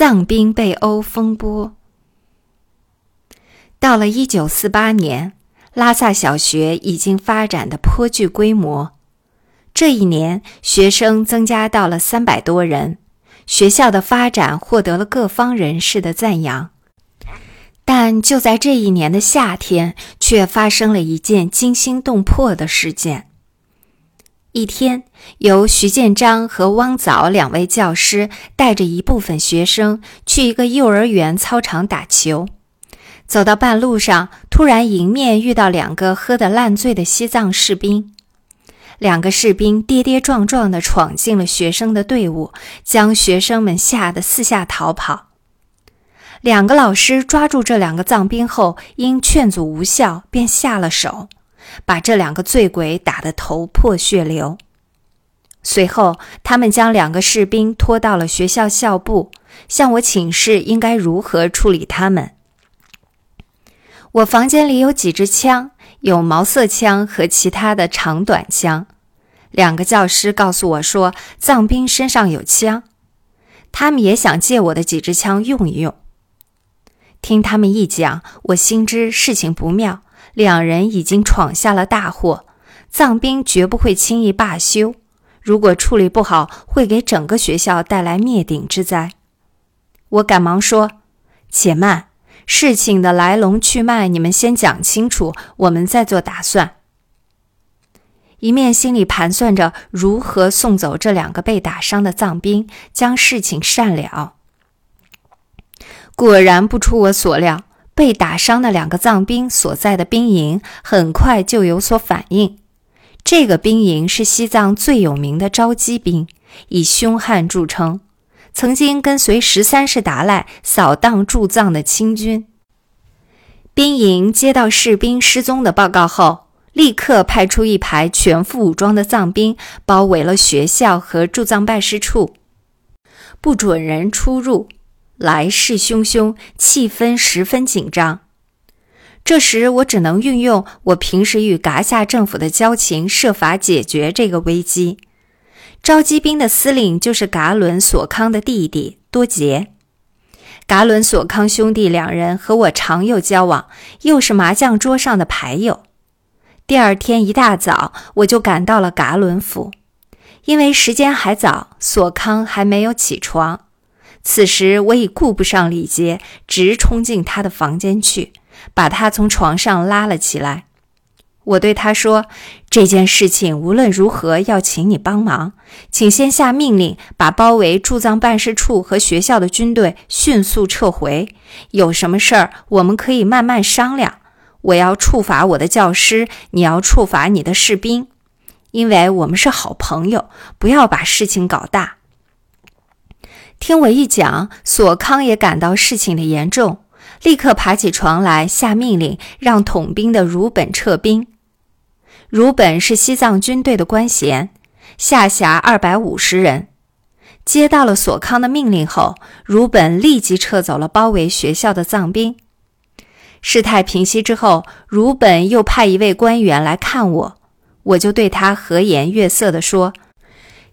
藏兵被殴风波。到了一九四八年，拉萨小学已经发展的颇具规模。这一年，学生增加到了三百多人，学校的发展获得了各方人士的赞扬。但就在这一年的夏天，却发生了一件惊心动魄的事件。一天，由徐建章和汪藻两位教师带着一部分学生去一个幼儿园操场打球，走到半路上，突然迎面遇到两个喝得烂醉的西藏士兵。两个士兵跌跌撞撞地闯进了学生的队伍，将学生们吓得四下逃跑。两个老师抓住这两个藏兵后，因劝阻无效，便下了手，把这两个醉鬼打得头破血流。随后，他们将两个士兵拖到了学校校部，向我请示应该如何处理他们。我房间里有几支枪。有毛瑟枪和其他的长短枪。两个教师告诉我说，藏兵身上有枪，他们也想借我的几支枪用一用。听他们一讲，我心知事情不妙，两人已经闯下了大祸，藏兵绝不会轻易罢休。如果处理不好，会给整个学校带来灭顶之灾。我赶忙说：“且慢。”事情的来龙去脉，你们先讲清楚，我们再做打算。一面心里盘算着如何送走这两个被打伤的藏兵，将事情善了。果然不出我所料，被打伤的两个藏兵所在的兵营很快就有所反应。这个兵营是西藏最有名的招击兵，以凶悍著称。曾经跟随十三世达赖扫荡驻藏的清军，兵营接到士兵失踪的报告后，立刻派出一排全副武装的藏兵包围了学校和驻藏办事处，不准人出入，来势汹汹，气氛十分紧张。这时，我只能运用我平时与噶夏政府的交情，设法解决这个危机。召集兵的司令就是噶伦索康的弟弟多杰。噶伦索康兄弟两人和我常有交往，又是麻将桌上的牌友。第二天一大早，我就赶到了噶伦府，因为时间还早，索康还没有起床。此时我已顾不上礼节，直冲进他的房间去，把他从床上拉了起来。我对他说：“这件事情无论如何要请你帮忙，请先下命令，把包围驻藏办事处和学校的军队迅速撤回。有什么事儿，我们可以慢慢商量。我要处罚我的教师，你要处罚你的士兵，因为我们是好朋友，不要把事情搞大。”听我一讲，索康也感到事情的严重。立刻爬起床来，下命令让统兵的如本撤兵。如本是西藏军队的官衔，下辖二百五十人。接到了索康的命令后，如本立即撤走了包围学校的藏兵。事态平息之后，如本又派一位官员来看我，我就对他和颜悦色地说：“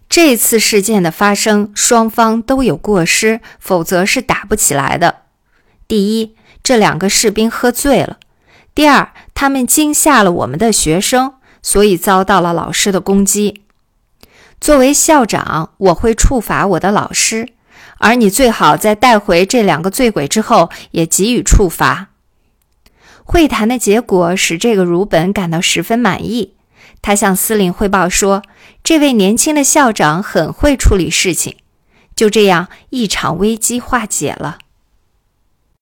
这次事件的发生，双方都有过失，否则是打不起来的。第一。”这两个士兵喝醉了。第二，他们惊吓了我们的学生，所以遭到了老师的攻击。作为校长，我会处罚我的老师，而你最好在带回这两个醉鬼之后也给予处罚。会谈的结果使这个如本感到十分满意。他向司令汇报说：“这位年轻的校长很会处理事情。”就这样，一场危机化解了。